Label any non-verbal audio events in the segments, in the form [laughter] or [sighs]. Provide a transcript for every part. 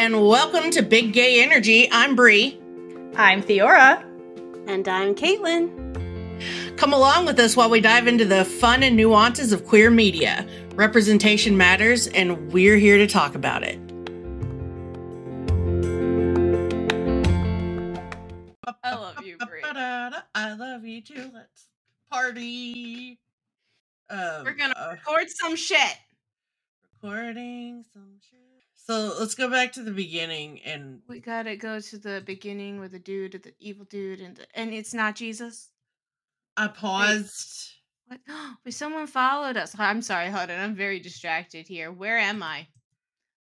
and welcome to Big Gay Energy. I'm Bree. I'm Theora. And I'm Kaitlynn. Come along with us while we dive into the fun and nuances of queer media. Representation matters, and we're here to talk about it. I love you, Bree. I love you too. Let's party. Um, We're gonna uh, record some shit. recording some shit. So let's go back to the beginning and We gotta go to the beginning with the dude, the evil dude, and the, and it's not Jesus. I paused. What? [gasps] Wait, someone followed us. I'm sorry, hold on. I'm very distracted here. Where am I?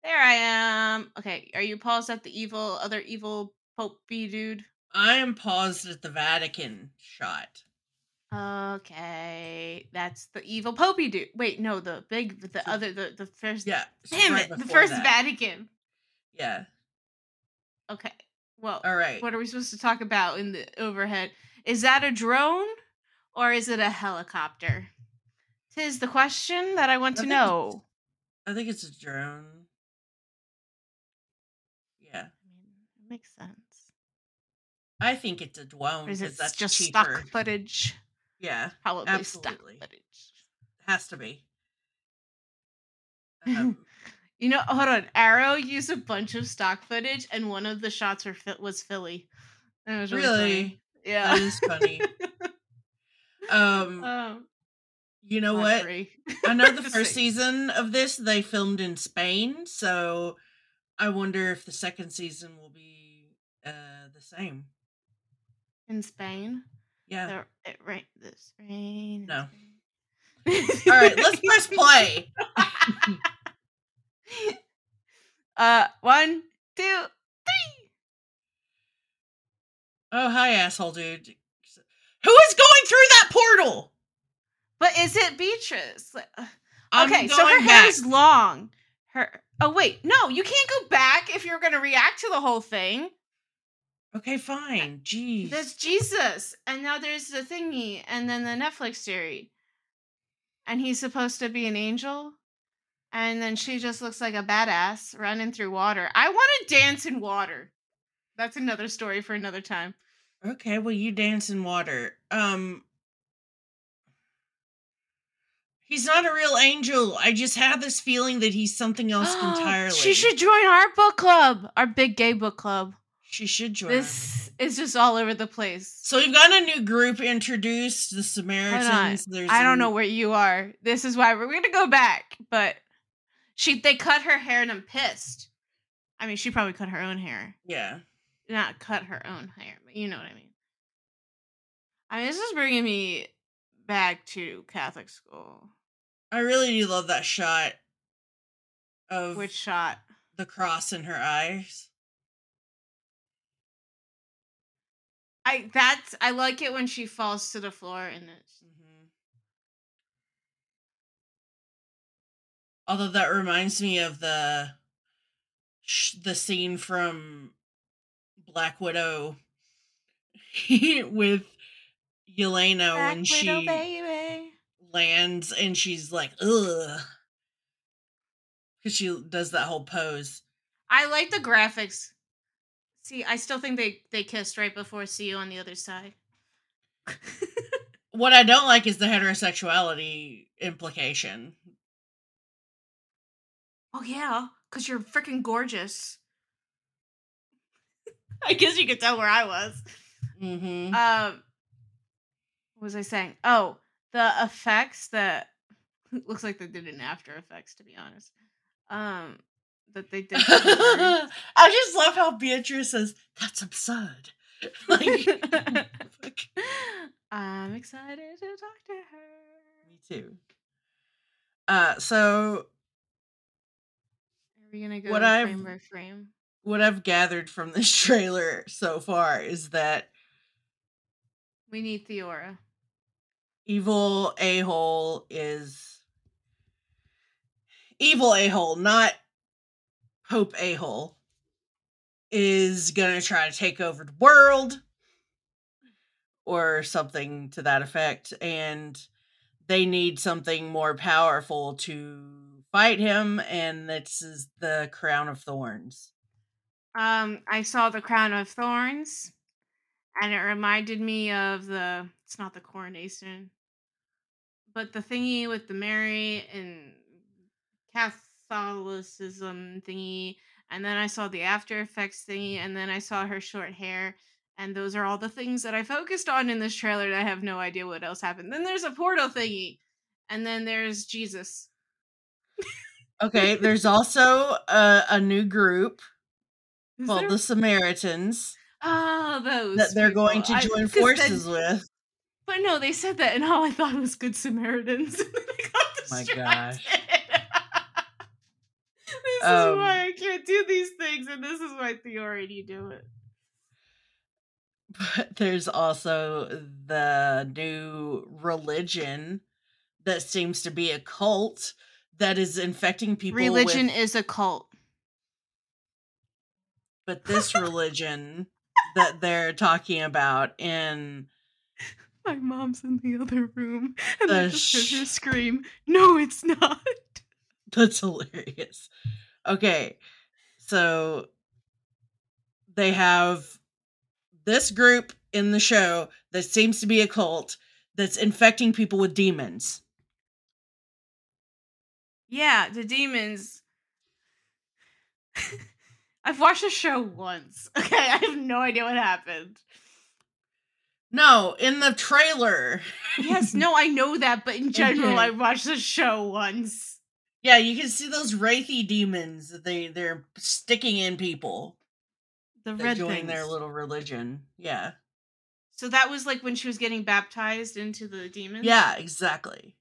There I am. Okay, are you paused at the evil, other evil popey dude? I am paused at the Vatican shot. Okay, that's the evil popey dude. Wait, no, the big, the So- other, the the first. Yeah. Damn right it, the first that. Vatican. Yeah. Okay, well, All right. what are we supposed to talk about in the overhead? Is that a drone or is it a helicopter? Tis the question that I want I to know. I think it's a drone. Yeah. I mean, it makes sense. I think it's a drone because it that's just cheaper. stock footage? Yeah, Probably stock Absolutely. footage. has to be. [laughs] Um, You know, hold on. Arrow used a bunch of stock footage, and one of the shots were was Philly. And it was really, funny. really, Yeah. that is funny. [laughs] um, um, you know what? I know the [laughs] first season of this they filmed in Spain, so I wonder if the second season will be uh the same. in Spain. Yeah. The, it rain. This rain. No. All right, let's press play. [laughs] uh, one, two. Oh, hi, asshole dude. Who is going through that portal? But is it Beatrice? Uh, I'm Okay, so her going hair is long. Her. Oh wait, no, you can't go back if you're gonna react to the whole thing. Okay, fine. Jeez. There's Jesus, and now there's the thingy, and then the Netflix series, and he's supposed to be an angel, and then she just looks like a badass running through water. I want to dance in water. That's another story for another time. Okay, well you dance in water. Um He's not a real angel. I just have this feeling that he's something else [gasps] entirely. She should join our book club, our big gay book club. She should join. This is just all over the place. So we've got a new group introduced, the Samaritans. There's I don't an- know where you are. This is why we're gonna go back, but she they cut her hair and I'm pissed. I mean, she probably cut her own hair, Yeah. not cut her own hair, but you know what I mean. I mean, this is bringing me back to Catholic school. I really do love that shot of Which shot? the cross in her eyes. I that's I like it when she falls to the floor and it's Mhm. Although that reminds me of the sh- the scene from Black Widow [laughs] with Yelena Black when Widow, she baby. lands and she's like ugh because she does that whole pose. I like the graphics. See, I still think they they kissed right before see you on the other side. What I don't like is the heterosexuality implication. Oh yeah, cuz you're freaking gorgeous. [laughs] I guess you could tell where I was. Mm-hmm. Um what was I saying? Oh, the effects that [laughs] looks like they did an After Effects to be honest. Um that they [laughs] did. I just love how Beatrice says that's absurd. [laughs] like, [laughs] I'm excited to talk to her. me too. Uh, so Are we gonna go What frame I've- by frame? what I've gathered from this trailer so far is that We need Theora. evil a hole is evil a hole, not Pope a hole, is gonna try to take over the world or something to that effect, and they need something more powerful to fight him, and this is the crown of thorns. Um, I saw the crown of thorns, and it reminded me of the. It's not the coronation, but the thingy with the Mary and Catholicism thingy, and then I saw the After Effects thingy, and then I saw her short hair, and those are all the things that I focused on in this trailer. And I have no idea what else happened. Then there's a portal thingy, and then there's Jesus. Okay, there's also a, a new group [laughs] Is called there- the Samaritans Ah, those that they're going to join I- 'cause then- forces with. But no, they said that, and all I thought was Good Samaritans. [laughs] I got My distracted. gosh. This Um, is why I can't do these things, and this is why Theo already do it. [laughs] But there's also the new religion that seems to be a cult that is infecting people. Religion with, is a cult. but this religion that they're talking about in [laughs] My mom's in the other room, and I The just heard her scream, "No, it's not." That's hilarious. Okay. So they have this group in the show that seems to be a cult that's infecting people with demons. Yeah, the demons. [laughs] I've watched the show once. [laughs] Okay, I have no idea what happened. No, in the trailer. Yes, no, I know that, but in [laughs] general. I watched the show once. Yeah, you can see those wraithy demons that they they're sticking in people. The red join things. their little religion. Yeah. So that was like when she was getting baptized into the demons. Yeah, exactly.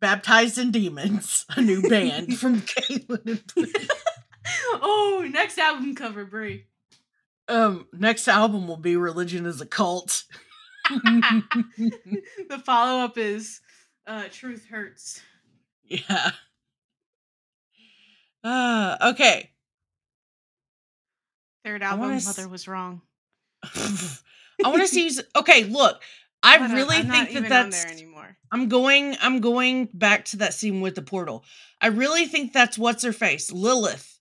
Baptized in Demons, a new band [laughs] from Kaitlynn and oh, next album cover, Bree. Um, next album will be Religion is a Cult. [laughs] [laughs] the follow up is uh, Truth Hurts. yeah. Uh, okay. Third album, s- Mother was wrong. [laughs] I want to see. [laughs] Okay, look. I really I'm think that that's. there anymore. I'm going. I'm going back to that scene with the portal. I really think that's what's her face, Lilith.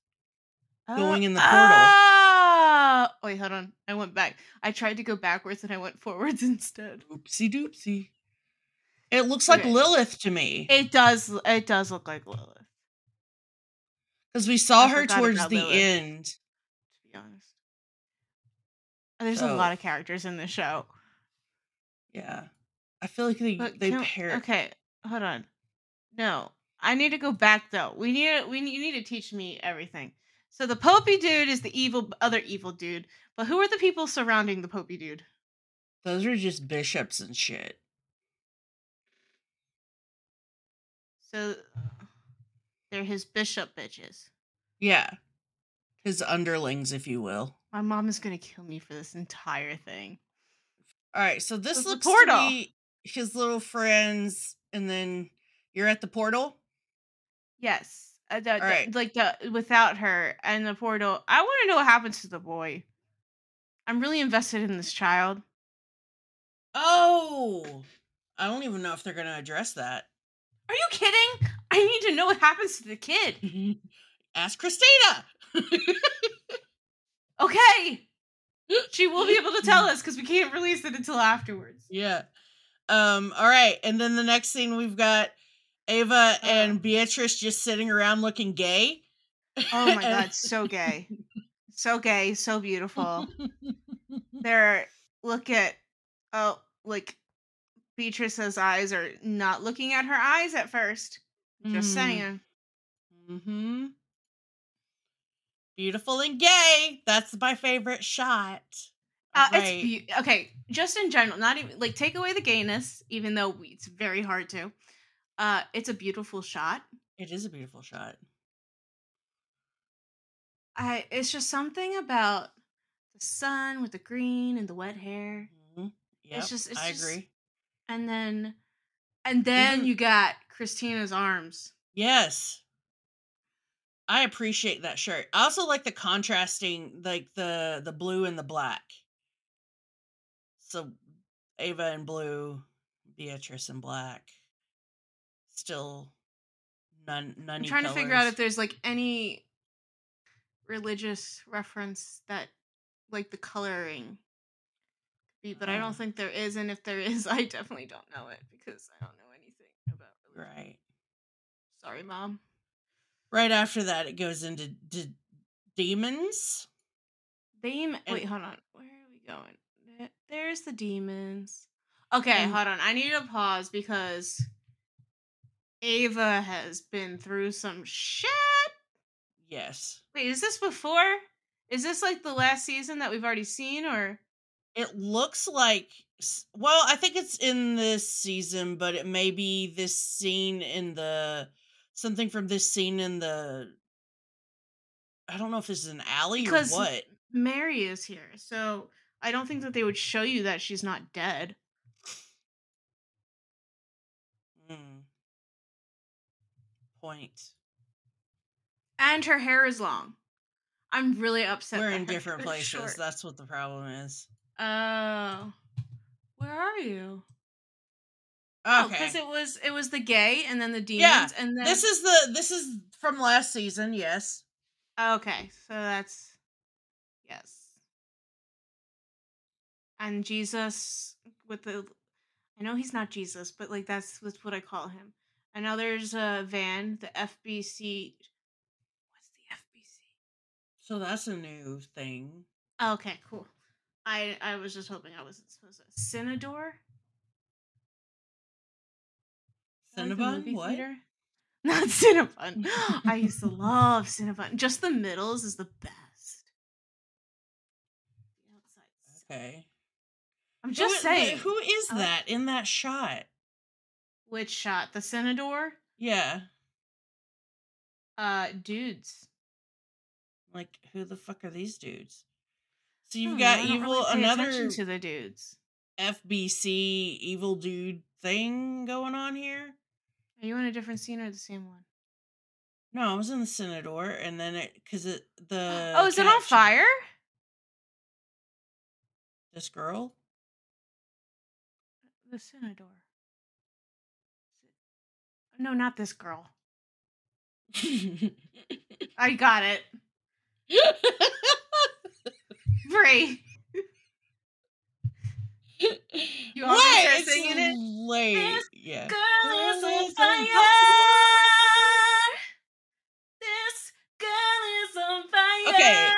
going in the portal. Ah! wait, hold on. I went back. I tried to go backwards and I went forwards [laughs] instead. Oopsie doopsie. It looks like Okay. Lilith to me It does. It does look like Lilith. Because we saw I her towards the Lilith. end. To be honest, there's So- a lot of characters in the show. Yeah, I feel like they But they pair. Okay, hold on. No, I need to go back though. We need we need, you need to teach me everything. So the Popey dude is the evil other evil dude, but who are the people surrounding the Popey dude? Those are just bishops and shit. So they're his bishop bitches. Yeah, his underlings, if you will. My mom is gonna kill me for this entire thing. All right, so this the looks portal. to be his little friends, and then you're at the portal. Yes, uh, the- the- right. like the without her and the portal. I want to know what happens to the boy. I'm really invested in this child. Oh, I don't even know if they're gonna address that. Are you kidding? I need to know what happens to the kid. [laughs] Ask Kristina. Okay. She will be able to tell [laughs] us because we can't release it until afterwards. Yeah. Um, all right. And then the next scene we've got Ava and Uh. Beatrice just sitting around looking gay. Oh my [laughs] god, so gay. So gay, so beautiful. They're look at oh like Beatrice's eyes are not looking at her eyes at first. Just Mm. saying. Mm-hmm. Beautiful and gay. That's my favorite shot. Uh, All It's be- okay. Just in general, not even like take away the gayness, even though it's very hard to. Uh, it's a beautiful shot. it is a beautiful shot. I it's just something about the sun with the green and the wet hair, Mm-hmm. Just- it's I just- agree. and then and then Even- you got Kristina's arms. Yes. I appreciate that shirt. I also like the contrasting, like the the blue and the black. So Ava in blue, Beatrice in black. Still none none. I'm trying to figure out if there's like any religious reference that like the coloring be, but I don't Oh. think there is, and if there is, [laughs] I definitely don't know it because I don't know anything about religion. Right. Sorry, mom. Right after that, it goes into d- demons. Dem- And- Wait, hold on. Where are we going? There's the demons. Okay, And- hold on. I need to pause because Ava has been through some shit. Yes. Wait, is this before? Is this like the last season that we've already seen, or It looks like. Well, I think it's in this season, but it may be this scene in the something from this scene in the. I don't know if this is an alley Because- or what. Mary is here? So I don't think that they would show you that she's not dead. Hmm. Point. And her hair is long. I'm really upset. We're in different places. short. That's what the problem is. Oh, where are you? Oh, okay. because it was it was the gay and then the demons Yeah, and then this is the this is from last season. Yes. okay. So that's yes. And Jesus with the, I know he's not Jesus, but like that's that's what I call him. I know there's a van, the FBC. What's the FBC? So that's a new thing. Okay, cool. I I was just hoping I wasn't supposed to. That like the Cinnabon? What? theater? [laughs] Not Cinnabon. [laughs] I used to love Cinnabon. Just the middles is the best. The outside. sucks. Okay. I'm just who, saying. Who is that in that shot? Which shot? The Cinedor? Yeah. Uh, dudes. Like who the fuck are these dudes? So you've know, got evil really another to the dudes. FBC evil dude thing going on here. Are you in a different scene or the same one? No, I was in the Senador, and then it because it [gasps] the oh, is it on fire? This girl. The Cinedor. No, not this girl. [laughs] I got it. [laughs] Free. [laughs] You want me to Wait, start it's singing it? Late. This yeah. Girl is on fire. This girl is on fire. Okay.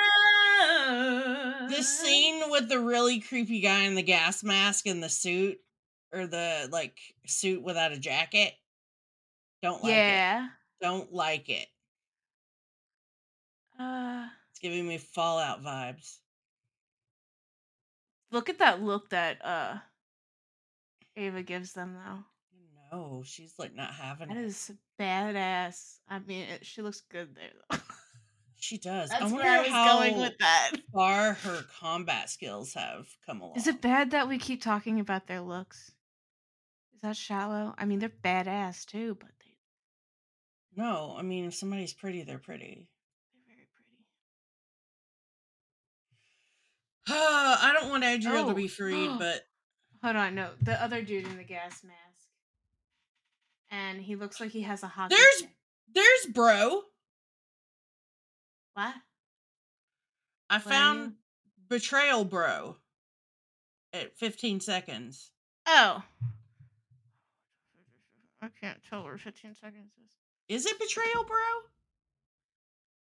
This scene with the really creepy guy in the gas mask and the suit, or the like suit without a jacket. Don't like it. Yeah. Don't like it. Uh, It's giving me Fallout vibes. Look at that look that uh Ava gives them though. No, she's like not having That it. is badass. I mean, it, she looks good there though. She does. I That's wonder where I was how going with that. far her combat skills have come along. Is it bad that we keep talking about their looks? Is that shallow? I mean, they're badass too, but they, No, I mean if somebody's pretty, they're pretty. they're very pretty. [sighs] I don't want Adriel Oh. to be oh, freed, [gasps] but Hold on, no, the other dude in the gas mask, and he looks like he has a hockey. There's- stick. there's bro. what? I What found betrayal bro at 15 seconds. Oh, I can't tell where 15 seconds is. Is it betrayal bro?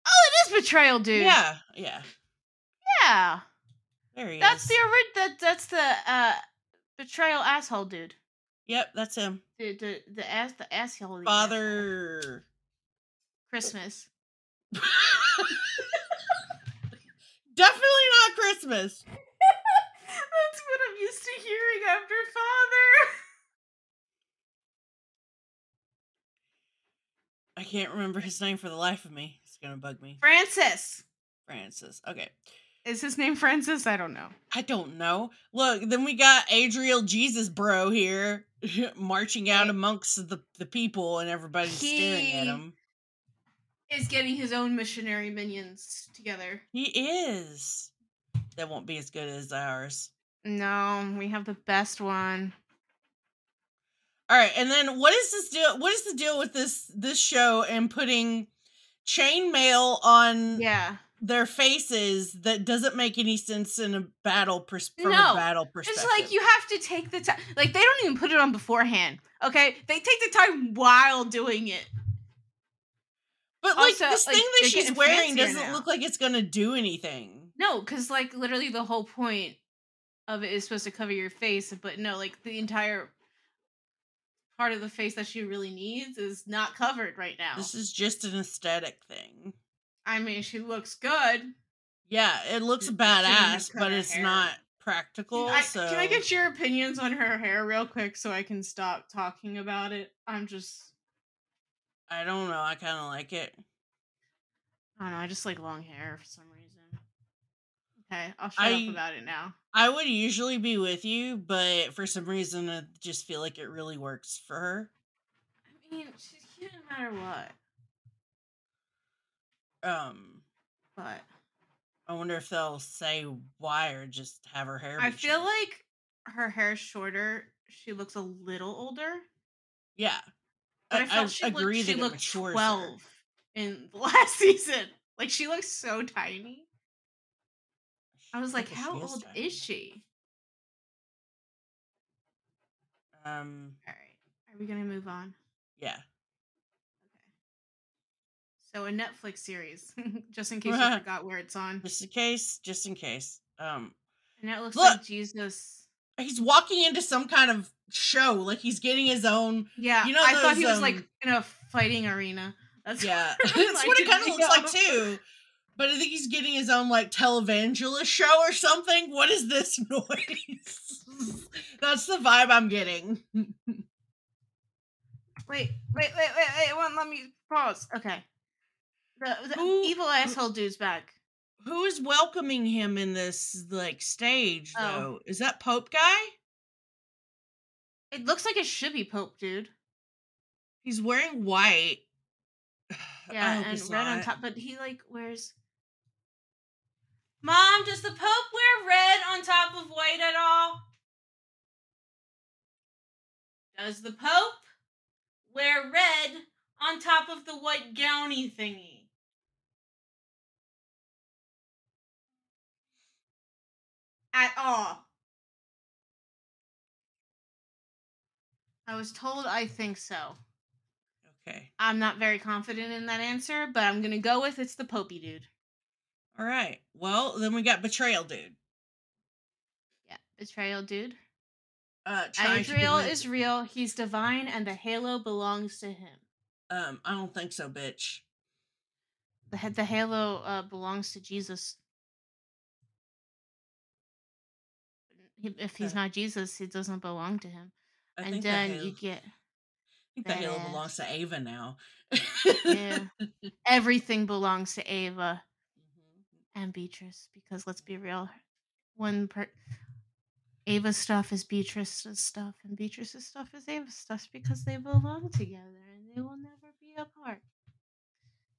Oh, it is betrayal, dude. Yeah, yeah. yeah. There he That's is. the ori- that That's the uh betrayal asshole dude. Yep, that's him. The the the ass the asshole. asshole. Father. Christmas. [laughs] Definitely not Christmas. [laughs] That's what I'm used to hearing after father. I can't remember his name for the life of me. It's gonna bug me. Francis. Francis. Okay. Is his name Francis? I don't know. I don't know. Look, then we got Adriel Jesus bro here [laughs] marching out amongst the, the people and everybody's staring at him. Is getting his own missionary minions together. He is. That won't be as good as ours. No, we have the best one. All right, and then what is this deal? What is the deal with this this show and putting chainmail on Yeah. Their faces that doesn't make any sense in a battle pers- from No, a battle perspective. It's like you have to take the time. Like they don't even put it on beforehand. Okay, they take the time while doing it. but like also, this like, thing that she's wearing doesn't now. look like it's gonna do anything. No, because like literally the whole point of it is supposed to cover your face, but no, like the entire part of the face that she really needs is not covered right now. This is just an aesthetic thing. I mean, she looks good. Yeah, it looks badass, but it's hair. not practical. Can I, so can I get your opinions on her hair real quick so I can stop talking about it? I'm just, I don't know. I kind of like it. I don't know. I just like long hair for some reason. Okay, I'll shut I- up about it now. I would usually be with you, but for some reason, I just feel like it really works for her. I mean, she's cute no matter what. Um, But I wonder if they'll say why or just have her hair. I feel short. like her hair's shorter. She looks a little older. yeah, But I, I, felt I she agree looked, she looked her. twelve in the [laughs] last season. Like she looks so tiny. I was like, Okay, how old tiny. is she? Um, All right, are we gonna move on? yeah. So a Netflix series, [laughs] just in case you [laughs] forgot where it's on, Just in case, just in case. Um, and it looks Look! like Jesus. he's walking into some kind of show, like he's getting his own. Yeah, You know I thought those, he was like um, in a fighting arena. That's Yeah, [laughs] what that's what it kind of looks like too. But I think he's getting his own like televangelist show or something. What is this noise? That's the vibe I'm getting. Wait, wait, wait, wait, wait. One, let me pause. Okay. The, the Who- evil asshole dude's back. Who is welcoming him in this like stage Oh. though? Is that Pope guy? It looks like it should be Pope, dude. He's wearing white. [sighs] Yeah, and red on top, but he like wears. Mom, does the Pope wear red on top of white at all? Does the Pope wear red on top of the white gowny thingy? At all. I was told I think so. Okay. I'm not very confident in that answer, but I'm gonna go with it's the Popey dude. All right. Well, then we got betrayal, dude. Yeah, betrayal dude. Uh, to Adriel is real. He's divine, and the halo belongs to him. Um, I don't think so, bitch. The the halo uh, belongs to Jesus. If he's Uh, not Jesus, it doesn't belong to him. I and then you get I think the halo belongs to Ava now. Yeah. [laughs] everything belongs to Ava Mhm. and Beatrice. Because let's be real, one per Ava's stuff is Beatrice's stuff, and Beatrice's stuff is Ava's stuff because they belong together and they will never be apart.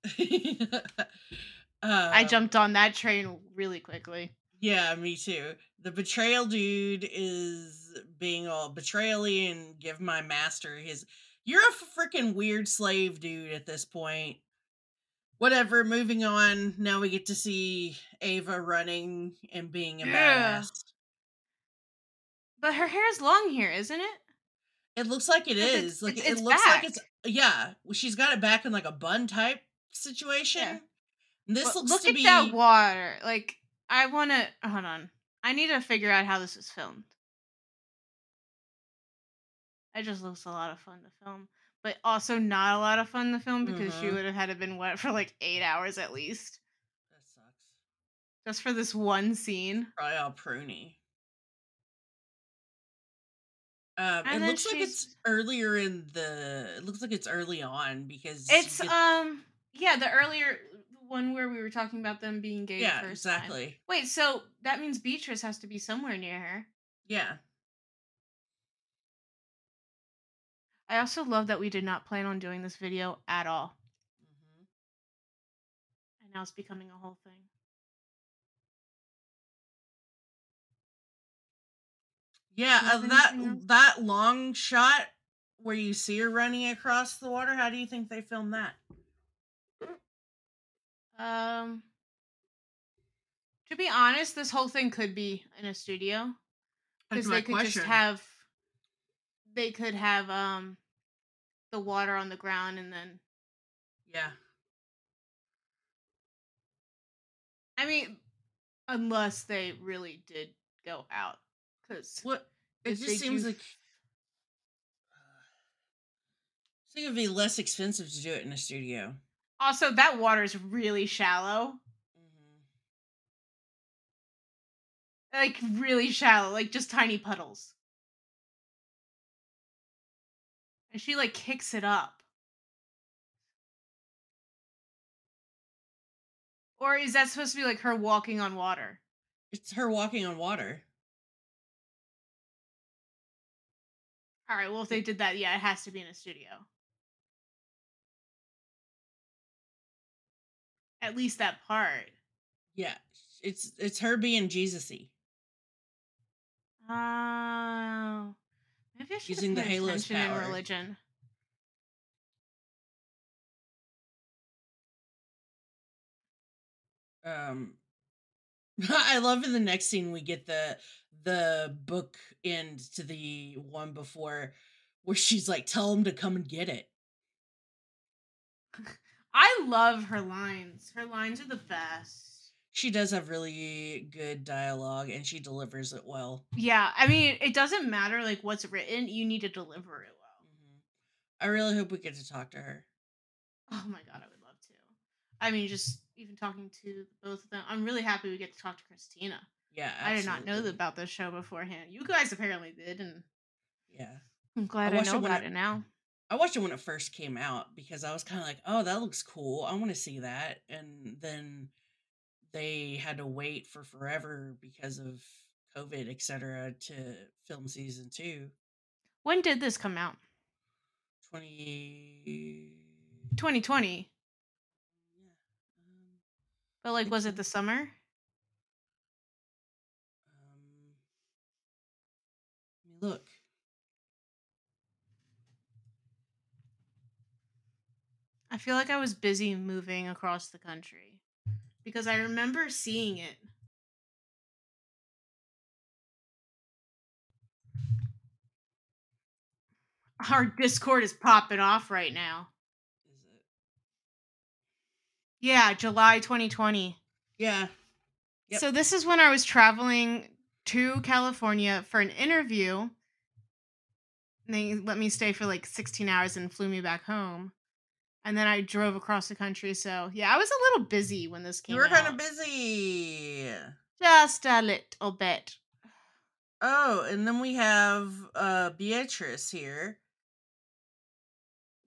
[laughs] I Um, jumped on that train really quickly. Yeah, me too. The betrayal dude is being all betrayally and give my master his. You're a freaking weird slave dude at this point. Whatever, moving on. Now we get to see Ava running and being a Yeah. badass. But her hair is long here, isn't it? It looks like it it's- Like it's- it looks like it's yeah. She's got it back in like a bun type situation. This looks look to at be that water. Like I want to hold on. I need to figure out how this was filmed. It just looks a lot of fun to film, but also not a lot of fun to film because she Mhm. would have had to been wet for like eight hours at least, that sucks. just for this one scene. Probably all pruny. Um, And it looks like it's earlier in the. It looks like it's early on because It's you get- um yeah the earlier one where we were talking about them being gay. yeah first time. exactly Wait, so that means Beatrice has to be somewhere near her. yeah. I also love that we did not plan on doing this video at all. Mhm. And now it's becoming a whole thing. Yeah, uh, that that long shot where you see her running across the water. How do you think they filmed that? Um To be honest, this whole thing could be in a studio because they could question. just have they could have um the water on the ground and then Yeah. I mean unless they really did go out cuz What? It just seems do- like. [sighs] I think it'd be less expensive to do it in a studio. Also that water is really shallow. Mm-hmm. Like really shallow, like just tiny puddles. And she like kicks it up. Or is that supposed to be like her walking on water? It's her walking on water. All right, well if they did that, yeah, it has to be in a studio. At least that part. Yeah, it's it's her being Jesusy. Oh. Maybe I should Using the Halo's attention in power. religion. Um, [laughs] I love in the next scene we get the the book end to the one before where she's like, "Tell him to come and get it." [laughs] I love her lines. Her lines are the best. She does have really good dialogue and she delivers it well. Yeah, I mean, it doesn't matter like what's written, you need to deliver it well. Mhm. I really hope we get to talk to her. Oh my god, I would love to. I mean, just even talking to both of them, I'm really happy we get to talk to Kristina. Yeah, I did not know about this show beforehand. You guys apparently did, and Yeah. I'm glad I, it know about I- it now. I watched it when it first came out because I was kind of like, "Oh, that looks cool. I want to see that." And then they had to wait for forever because of COVID, etc., to film season two. When did this come out? Twenty. 2020. Yeah. Um, But like, was it the summer? um, look. Feel like I was busy moving across the country because I remember seeing it. Our Discord is popping off right now. Is it? Yeah, July 2020. Yeah. Yep. So this is when I was traveling to California for an interview. And they let me stay for like 16 hours and flew me back home. And then I drove across the country. So yeah, I was a little busy when this came You were kind of busy. Just a little bit. Oh, and then we have uh Beatrice here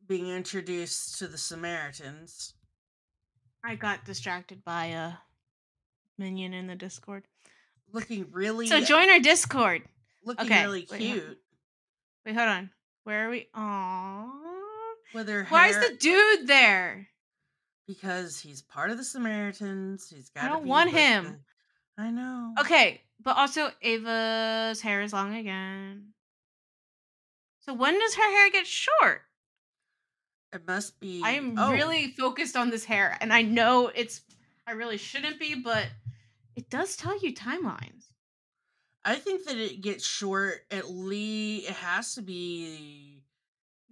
being introduced to the Samaritans. I got distracted by a minion in the Discord. Looking [laughs] really So join our Discord. looking okay, really wait, cute. Wait, hold on. Where are we? Aww. With her Why is the dude there? because he's part of the Samaritans. He's got I don't want him. I know. Okay, but also Ava's hair is long again. So when does her hair get short? It must be I am oh, really focused on this hair, and I know it's I really shouldn't be, but it does tell you timelines. I think that it gets short at least it has to be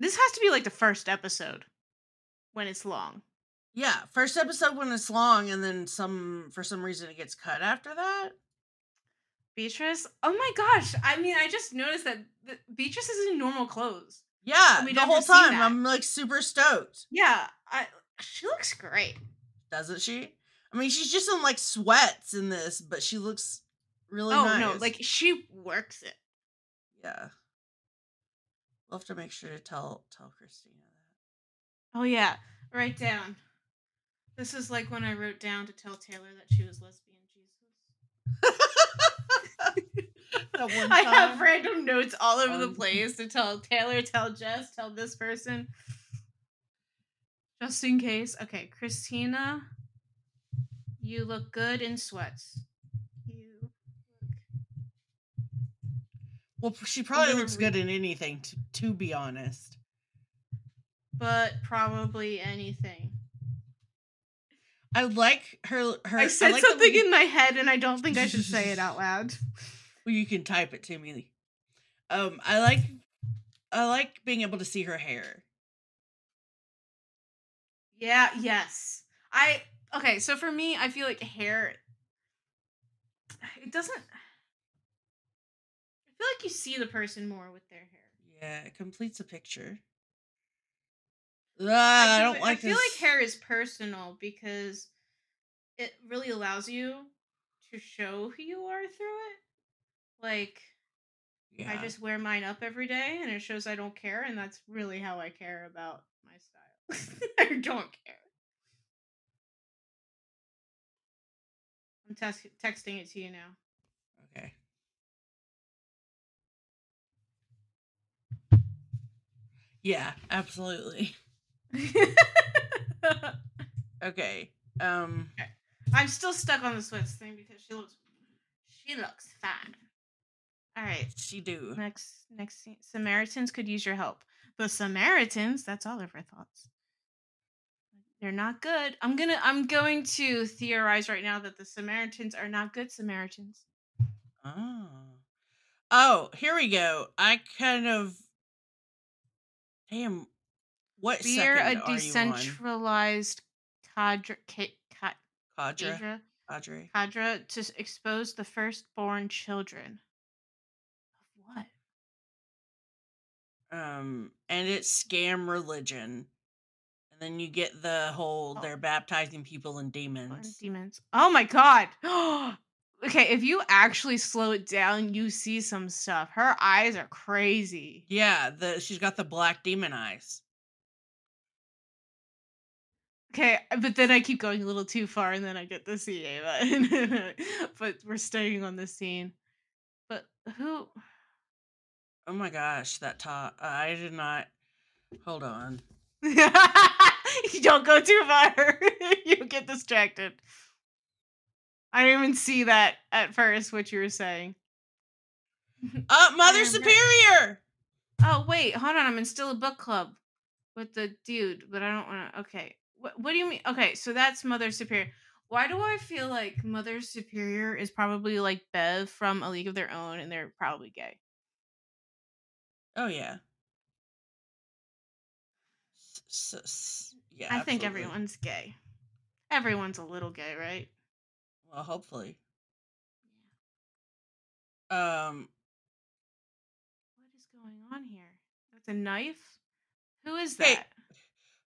This has to be like the first episode when it's long. yeah, first episode when it's long and then some for some reason it gets cut after that. Beatrice, oh my gosh! I mean, I just noticed that the, Beatrice is in normal clothes. Yeah, the whole time. I'm like super stoked. Yeah, I, she looks great. Doesn't she? I mean, she's just in like sweats in this, but she looks really nice. oh nice. no, like she works it. yeah. We'll have to make sure to tell tell Kristina that. Oh yeah, write down. This is like when I wrote down to tell Taylor that she was lesbian Jesus. [laughs] [laughs] I have random notes all over the Um, place to tell Taylor, tell Jess, tell this person. Just in case. Okay, Kristina, you look good in sweats. You look Well, she probably gonna looks good in anything, to, to be honest. but probably anything. I like her. Her. I said like something way- in my head and I don't think I should say it out [laughs] loud. Well, you can type it to me. Um, I like. I like being able to see her hair. Yeah, yes. I okay, so for me, I feel like hair it doesn't I feel like you see the person more with their hair. Yeah, it completes a picture. Ah, I, do- don't like. I feel this. like hair is personal because it really allows you to show who you are through it. Like Yeah. I just wear mine up every day and it shows I don't care and that's really how I care about my style. [laughs] I don't care. I'm tex- texting it to you now. Okay. Yeah, absolutely. [laughs] Okay. Um. I'm still stuck on the Swiss thing because she looks she looks fine. All right. She do. Next next scene. Samaritans could use your help. The Samaritans, that's all of our thoughts. They're not good. I'm gonna I'm going to theorize right now that the Samaritans are not good Samaritans. Oh. Oh, here we go. I kind of. Damn. What We are a second are you on? decentralized cadre, ca- ca- Cadre. cadre, Cadre. cadre to expose the firstborn children. Of what? Um, and it's scam religion. And then you get the whole Oh. they're baptizing people And demons. demons. Oh my god. [gasps] okay, if you actually slow it down, you see some stuff. Her eyes are crazy. Yeah, the she's got the black demon eyes. Okay, uh, but then I keep going a little too far and then I get to see Ava. but we're staying on the scene. But who Oh my gosh, that top. I did not. Hold on. [laughs] you don't go too far. [laughs] you get distracted. I didn't even see that at first, what you were saying. [laughs] Uh, Mother Superior! Oh wait, hold on. I'm in still a book club with the dude, but I don't want to. Okay, what what do you mean? Okay, so that's Mother Superior. Why do I feel like Mother Superior is probably like Bev from A League of Their Own, and they're probably gay? Oh, yeah. S- s- s- yeah. I think everyone's gay. Everyone's a little gay, right? Well, hopefully. Um, What is going on here? That's a knife. Who is Hey, that?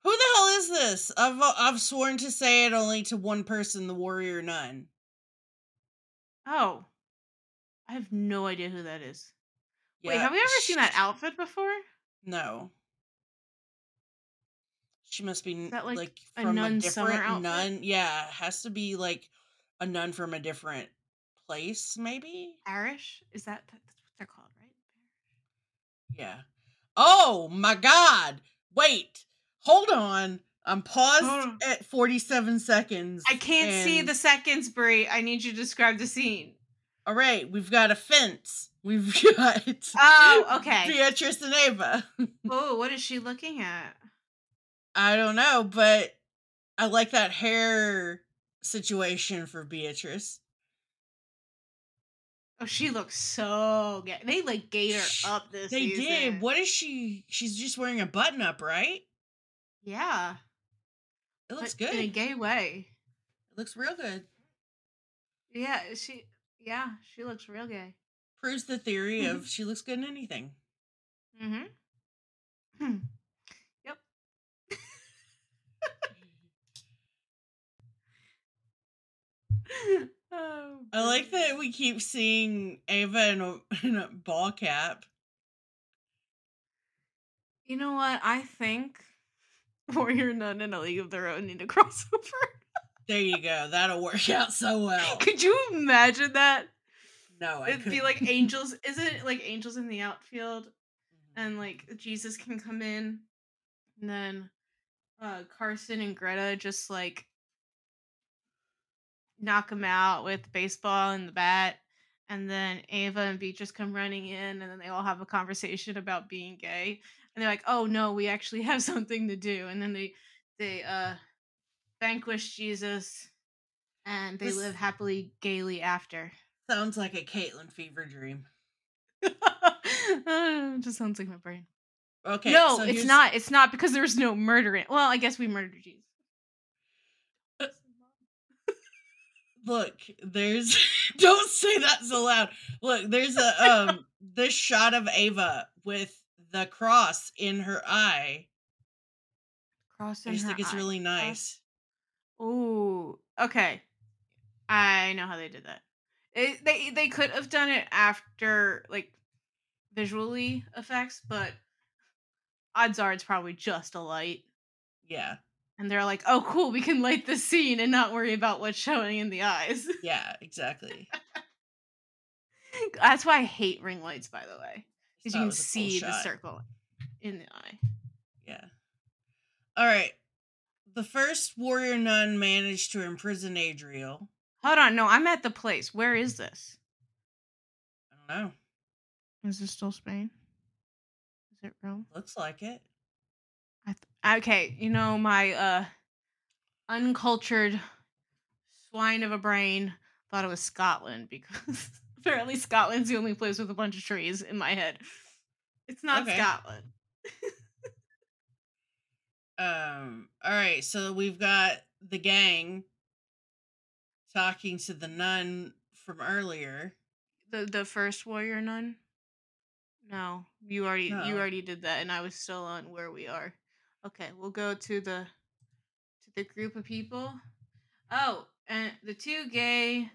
who the hell is this? I've uh, I've sworn to say it only to one person, the warrior nun. Oh, I have no idea who that is. Wait, have we ever seen that outfit before? No. She must be n- that, like, like, a from a, nun summer different outfit? nun. Yeah, has to be like a nun from a different place, maybe. Irish? Is that that's what they're called, right? Yeah. Oh my God! Wait, hold on. I'm paused on. at 47 seconds. I can't see the seconds, Bree. I need you to describe the scene. All right, we've got a fence. We've [laughs] got Oh, okay. Beatrice and Ava. [laughs] Oh, what is she looking at? I don't know, but I like that hair situation for Beatrice. Oh, she looks so gay. They like Sh- her up this They season. did. What is she? She's just wearing a button up, right? Yeah. It looks but good. In a gay way. It looks real good. Yeah, she yeah, she looks real gay. Proves the theory of [laughs] she looks good in anything. Mm-hmm. Hmm. [clears throat] [laughs] oh, I like that we keep seeing Ava in a, [laughs] in a ball cap. You know what? I think [laughs] Warrior Nun and a League of Their Own need a crossover. There you go. That'll work out so well. Could you imagine that? No, I It'd be couldn't. like angels. Isn't it like angels in the outfield? And like Jesus can come in. And then uh Carson and Greta just like knock him out with baseball and the bat. And then Ava and Beatrice come running in and then they all have a conversation about being gay. And they're like, oh no, we actually [laughs] have something to do. And then they they uh vanquish Jesus, and they This- live happily, gaily after. Sounds like a Kaitlynn fever dream. Uh, [laughs] just sounds like my brain. Okay. no, so it's not. It's not because there's no murder in. Well, I guess we murdered Jesus. Look, there's [laughs] don't say that so loud. Look, there's a um [laughs] this shot of Ava with the cross in her eye. Cross I in just her think it's eye. really nice. Oh, okay. I know how they did that. It, they they could have done it after like visually effects, but odds are it's probably just a light. Yeah. And they're like, "Oh, cool, we can light the scene and not worry about what's showing in the eyes." [laughs] Yeah, exactly. That's why I hate ring lights, by the way, because you can was a cool see the circle in the eye. Yeah. All right. The first warrior nun managed to imprison Adriel. Hold on, no, I'm at the place. Where is this? I don't know. Is this still Spain? Is it Rome? Looks like it. Okay, you know my uh uncultured swine of a brain thought it was Scotland because [laughs] apparently Scotland's the only place with a bunch of trees in my head. It's not Okay. Scotland. Um. All right. So we've got the gang talking to the nun from earlier. The the first warrior nun? No, you already No. you already did that and I was still on where we are. Okay, we'll go to the to the group of people. Oh, and the two gay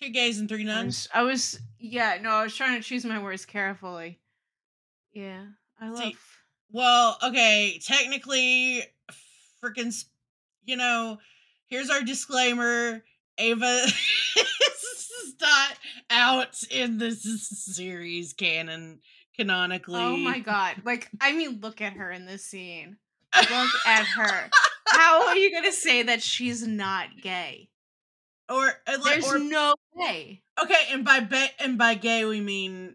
Two gays and three I nuns. was, I was yeah, no, I was trying to choose my words carefully. Yeah, I love See, Well, okay. Technically, freaking, you know, here's our disclaimer. Ava [laughs] is not out in this series canon canonically. Oh my god. Like I mean look at her in this scene. Look [laughs] at her. How are you going to say that she's not gay? Or, uh, like, There's or no way. okay, and by ba- and by gay we mean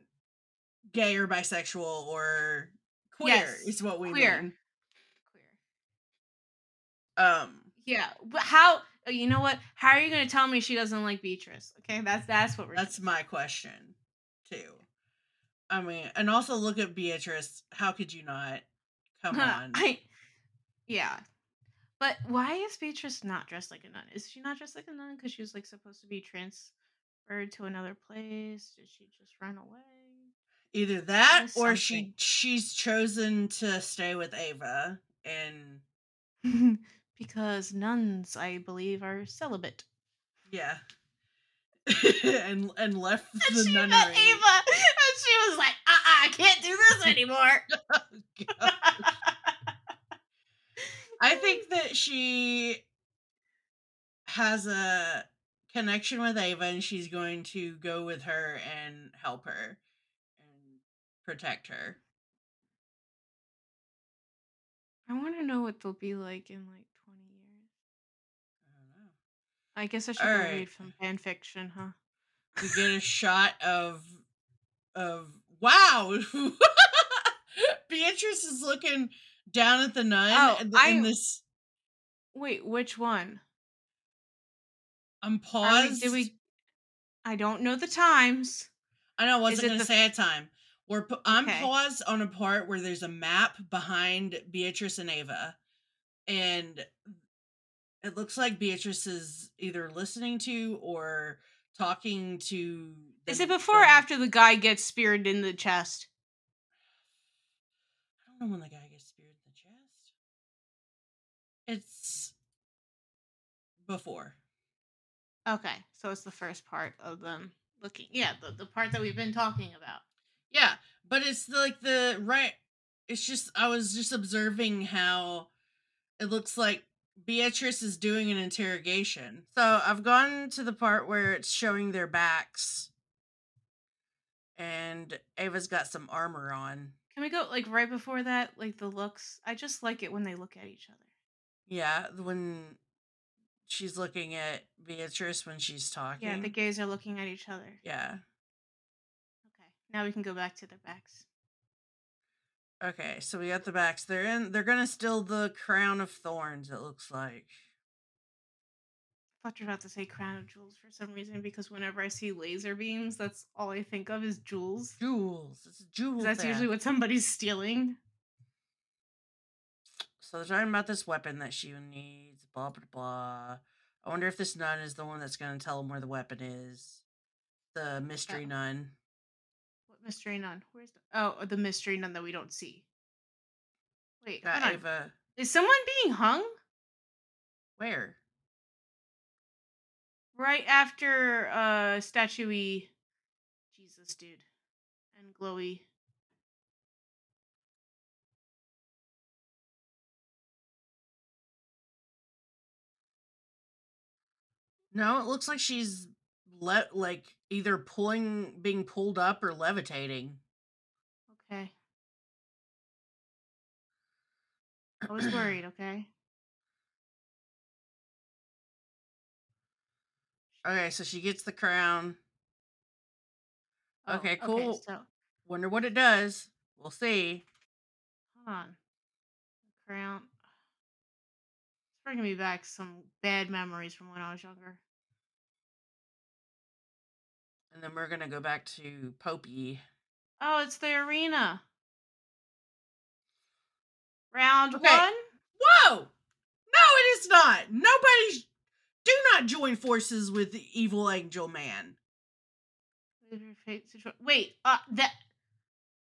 gay or bisexual or queer Yes, is what we queer. mean. Queer. Um, Yeah, but how oh, you know what? How are you going to tell me she doesn't like Beatrice? Okay? That's that's what we're That's my question, too. I mean, and also look at Beatrice. How could you not? Come [laughs] on. I Yeah. But why is Beatrice not dressed like a nun? Is she not dressed like a nun because she was like supposed to be transferred to another place? Did she just run away? Either that or she she's chosen to stay with Ava and [laughs] because nuns, I believe, are celibate. yeah. [laughs] and and left And the she nunnery. met Ava, she was like, "Uh, I can't do this anymore." God. [laughs] I think that she has a connection with Ava and she's going to go with her and help her and protect her. I want to know what they'll be like in like twenty years. I don't know. I guess I should go Alright. read some fan fiction, huh? we get a shot of of wow [laughs] beatrice is looking down at the nun Oh, and the- I- in this Wait, which one? i'm Are we- paused did we? I don't know the times. i know i wasn't it gonna the- say a time we're i'm Okay. paused on a part where there's a map behind beatrice and ava and it looks like beatrice is either listening to or talking to Is the- it before or the- after the guy gets speared in the chest? I don't know when the guy gets speared in the chest. It's before. Okay, so it's the first part of them looking. Yeah, the, the part that we've been talking about. Yeah, but it's like the right. It's just I was just observing how it looks like Beatrice is doing an interrogation. So I've gone to the part where it's showing their backs, and Ava's got some armor on. Can we go like right before that? Like the looks. I just like it when they look at each other. Yeah, when she's looking at Beatrice when she's talking. Yeah, the gays are looking at each other. yeah. Okay, now we can go back to their backs. Okay, so we got the backs. They're in. They're gonna steal the crown of thorns. It looks like. I thought you were about to say crown of jewels for some reason because whenever I see laser beams, that's all I think of is jewels. Jewels. It's a jewel. 'Cause That's usually what somebody's stealing. So they're talking about this weapon that she needs. Blah blah blah. I wonder if this nun is the one that's gonna tell them where the weapon is. The uh, mystery Oh. nun. Mystery nun? Where's the oh the mystery nun that we don't see? Wait, Got hold on. Ava. Is someone being hung Where? right after uh statuey Jesus dude and glowy? No, it looks like she's le- like either pulling, being pulled up, or levitating. Okay. I was worried. [clears throat] Okay. Okay, so she gets the crown. Oh, Okay, cool. so Wonder what it does. We'll see. hold on. The crown. It's bringing me back some bad memories from when I was younger. And then we're gonna go back to Popey. Oh, it's the arena. Round Okay. one. Whoa! No, it is not. Nobody. Do not join forces with the evil angel man. Wait, uh, that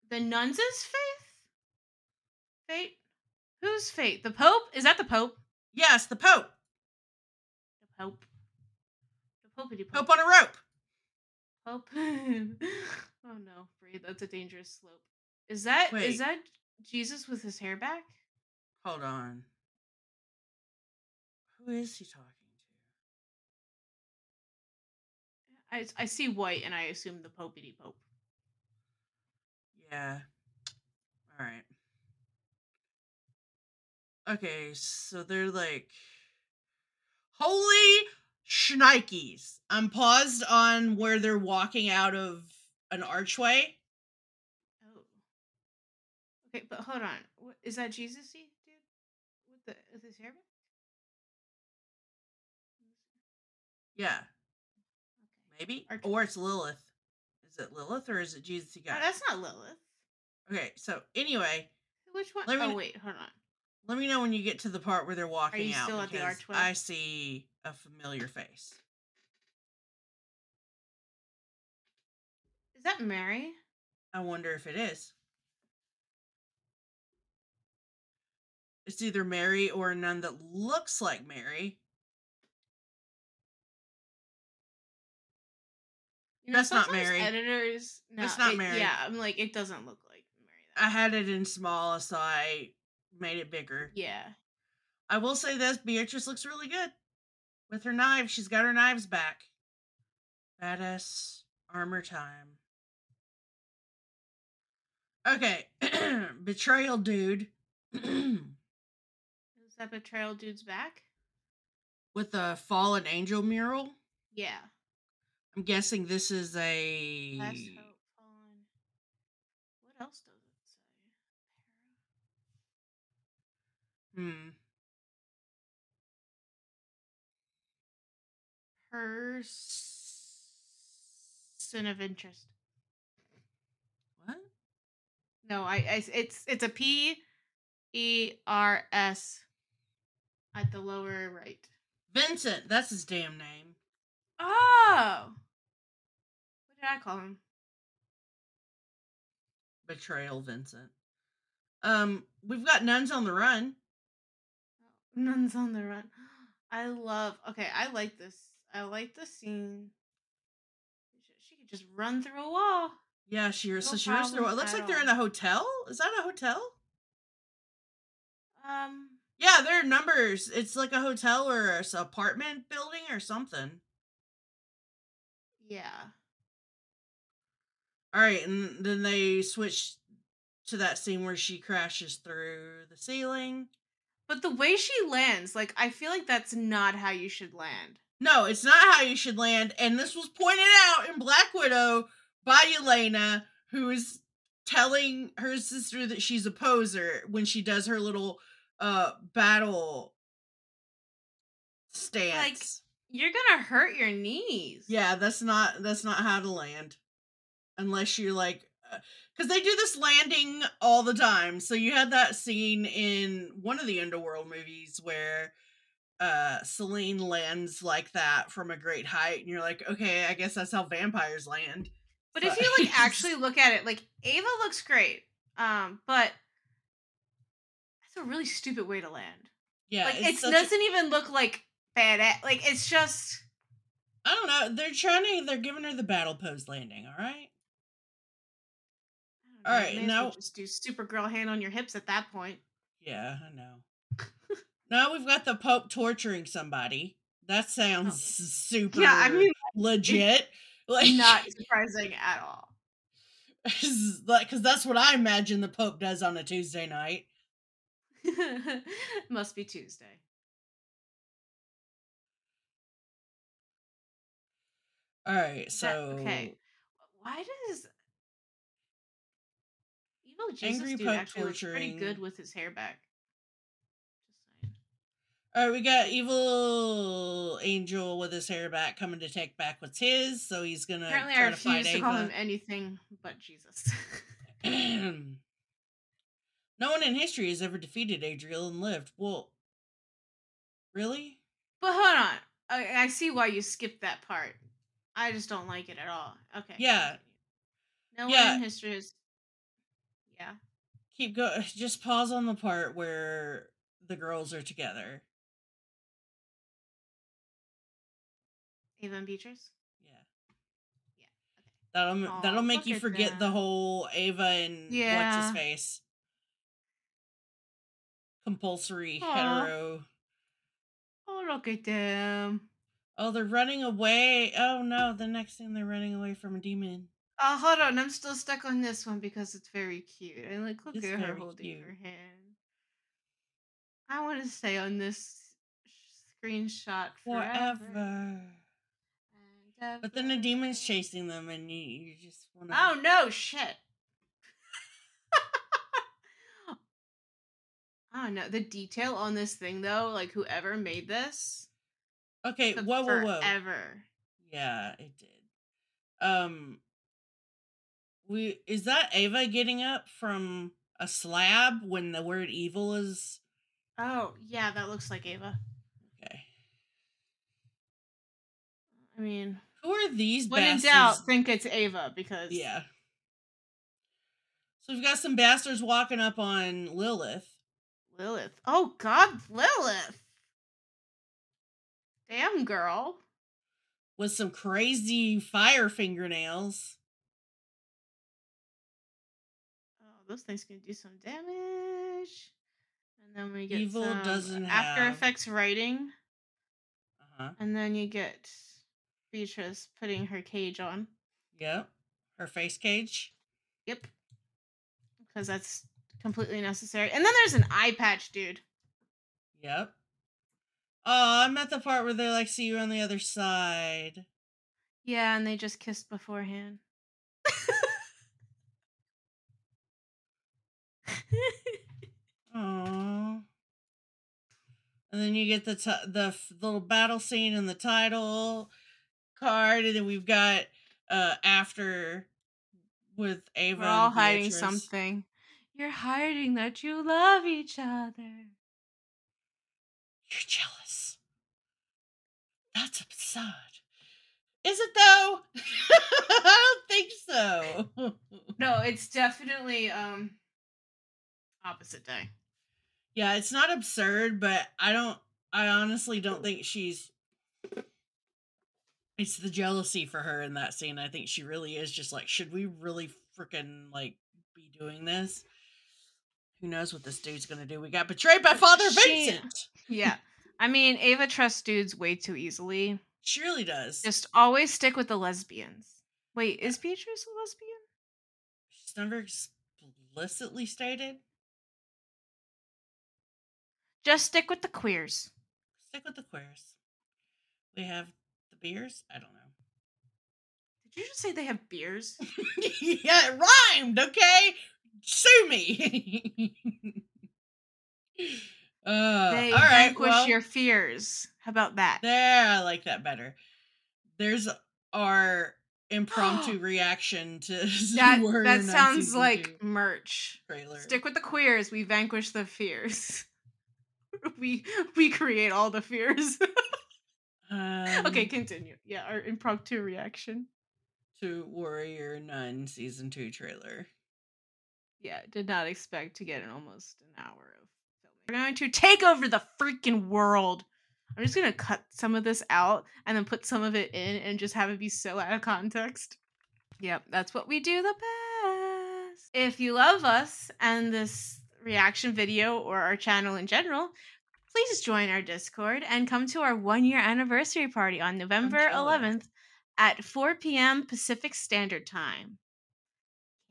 the nuns faith. Fate. Whose fate? The Pope? Is that the Pope? Yes, the Pope. The Pope. The Popey Pope on a rope. Pope. [laughs] oh no, Bree, that's a dangerous slope. Is that is Wait. that Jesus with his hair back? Hold on. Who is he talking to? I I see white and I assume the Popey Pope. Yeah. All right. Okay, so they're like, holy shnikes! I'm paused on where they're walking out of an archway. Oh. Okay, but hold on. What, is that Jesus dude with the with his hair? Yeah, Okay. maybe, Arch- or it's Lilith. Is it Lilith or is it Jesus? Oh, got. that's not Lilith. Okay, so anyway, Which one? Let me- oh wait, hold on. Let me know when you get to the part where they're walking you out. still at the archway? I see a familiar face. Is that Mary? I wonder if it is. It's either Mary or a nun that looks like Mary. You know, That's not Mary. Editors, no, That's not it- Mary. Yeah, I'm like, it doesn't look like Mary. that I had it in small, so I made it bigger. Yeah. I will say this Beatrice looks really good with her knives. She's got her knives back. Badass armor time. Okay, [clears throat] betrayal dude [clears throat] Is that betrayal dude's back? with the fallen angel mural. Yeah. I'm guessing this is a. Last hope fallen. What else does it say? Hmm. Person of interest. What? No, I, I it's it's a P E R S at the lower right. Vincent. That's his damn name. Oh. What did I call him? Betrayal Vincent. Um, we've got nuns on the run. Nuns on the run. I love. Okay, I like this. I like the scene. She could just run through a wall. Yeah, she No so she runs through. It looks like they're in a hotel. Is that a hotel? Um. Yeah, there are numbers. It's like a hotel or a s- apartment building or something. Yeah. All right, and then they switch to that scene where she crashes through the ceiling. But the way she lands, like, I feel like that's not how you should land. No, it's not how you should land, and this was pointed out in Black Widow by Elena, who is telling her sister that she's a poser when she does her little uh battle stance. Like you're gonna hurt your knees. yeah, that's not that's not how to land. Unless you're like because they do this landing all the time. So you had that scene in one of the Underworld movies where uh Selene lands like that from a great height, and you're like, okay, I guess that's how vampires land. But if you like [laughs] actually look at it, like Ava looks great. Um, but that's a really stupid way to land. Yeah, like it doesn't even look like bad at like it's just I don't know. They're trying to. They're giving her the battle pose landing. All right. Don't Alright, may as well now- just do Supergirl hand on your hips at that point. Yeah, I know. now we've got the Pope torturing somebody. That [laughs] oh. sounds super Oh. Yeah, I mean legit. [laughs] Like not surprising at all. [laughs] like, because that's what I imagine the Pope does on a Tuesday night. Must be Tuesday. All right, That- so okay. Why does Evil Jesus Angry dude Pope actually looks pretty good with his hair back? All right, we got evil angel with his hair back coming to take back what's his. So he's gonna Apparently, I try to fight refuse to call him anything but Jesus. [clears throat] no one in history has ever defeated Adriel and lived. Well, really? but hold on, I, I see why you skipped that part. I just don't like it at all. Okay. Yeah. No Yeah. one in history is. Yeah. Keep go. [laughs] Just pause on the part where the girls are together. Ava and Beatrice. Yeah. Yeah, okay. That'll Aw, that'll make you forget the whole Ava and what's his face. Compulsory Aw. hetero. Oh, look at them. Oh, they're running away. Oh no, the next thing they're running away from a demon. Oh, hold on. I'm still stuck on this one because it's very cute. And like, look It's at her holding cute. her hand. I want to stay on this screenshot forever. Forever. But then the demon's chasing them and you, you just wanna Oh no, shit. [laughs] I don't know. The detail on this thing though, like whoever made this Okay, whoa, whoa, whoa. forever. Yeah, it did. Um we is that Ava getting up from a slab when the word evil is Oh, yeah, that looks like Ava. okay. I mean, Who are these when in doubt, think it's Ava because Yeah. So we've got some bastards walking up on Lilith. Lilith. Oh God, Lilith. Damn girl. with some crazy fire fingernails. Those things can do some damage. And then we get Evil some doesn't After have- Effects writing, Uh-huh. and then you get Beatrice putting her cage on. Yep. Her face cage. Yep. Because that's completely necessary. And then there's an eye patch, dude. Yep. Oh, I'm at the part where they're like, see you on the other side. Yeah, and they just kissed beforehand. [laughs] [laughs] Aww. And then you get the t- the f- little battle scene in the title card, and then we've got uh after with Ava. We're all hiding something. You're hiding that you love each other. You're jealous. That's absurd. Is it though? [laughs] I don't think so. No, it's definitely um opposite day. yeah, it's not absurd, but I don't I honestly don't think she's it's the jealousy for her in that scene. I think she really is just like, should we really freaking like be doing this? Who knows what this dude's gonna do? We got betrayed by Father She- Vincent. Yeah. I mean, Ava trusts dudes way too easily. She really does. Just always stick with the lesbians. Wait, is Beatrice a lesbian? She's never explicitly stated. Just stick with the queers. Stick with the queers. We have the beers. I don't know. Did you just say they have beers? [laughs] yeah, it rhymed, okay? Sue me. [laughs] uh, they all right, vanquish well, your fears. How about that? there, I like that better. There's our impromptu [gasps] reaction to [laughs] That that sounds like merch. trailer. Stick with the queers. We vanquish the fears. [laughs] we we create all the fears. [laughs] um, okay, continue. Yeah, our impromptu reaction. to Warrior Nun season two trailer. Yeah, did not expect to get an almost an hour of filming. We're going to take over the freaking world. I'm just gonna cut some of this out and then put some of it in and just have it be so out of context. Yep, that's what we do the best. If you love us and this reaction video or our channel in general, please join our Discord and come to our one year anniversary party on November 11th at 4 p.m. Pacific Standard Time.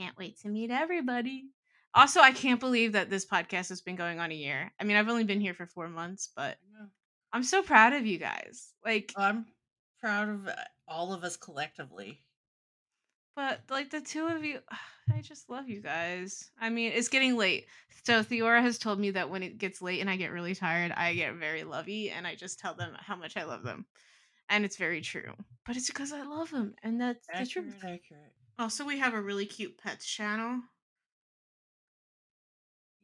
Can't wait to meet everybody. Also, I can't believe that this podcast has been going on a year. I mean, I've only been here for four months, but I'm so proud of you guys. Like, I'm proud of uh, all of us collectively. But like the two of you, [sighs] I just love you guys. I mean, it's getting late. So Theora has told me that when it gets late and I get really tired, I get very lovey and I just tell them how much I love them. And it's very true. But it's because I love them. And that's the Accurate, truth. accurate. Also, we have a really cute pets channel.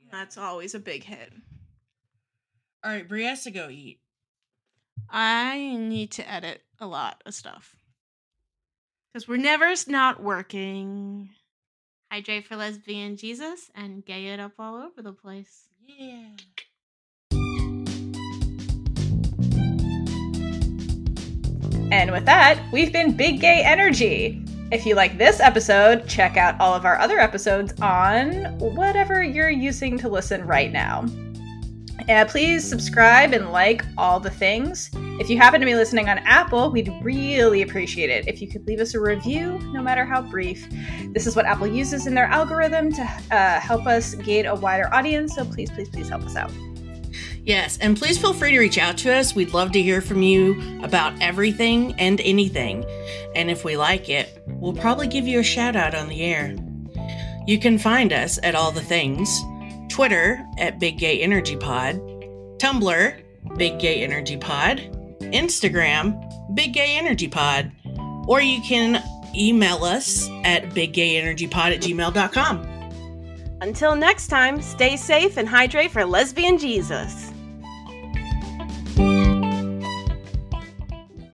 Yeah. That's always a big hit. All right, Bree has to go eat. I need to edit a lot of stuff. Because we're never s- not working. Hydrate for lesbian Jesus and gay it up all over the place. Yeah. And with that, we've been Big Gay Energy. If you like this episode, check out all of our other episodes on whatever you're using to listen right now. Uh, please subscribe and like all the things. If you happen to be listening on Apple, we'd really appreciate it if you could leave us a review, no matter how brief. This is what Apple uses in their algorithm to uh, help us gain a wider audience, so please, please, please help us out. Yes, and please feel free to reach out to us. We'd love to hear from you about everything and anything. And if we like it, we'll probably give you a shout out on the air. You can find us at all the things Twitter at Big Gay Energy Pod, Tumblr, Big Gay Energy Pod, Instagram, Big Gay Energy Pod, or you can email us at biggayenergypod at gmail.com. Until next time, stay safe and hydrate for lesbian Jesus.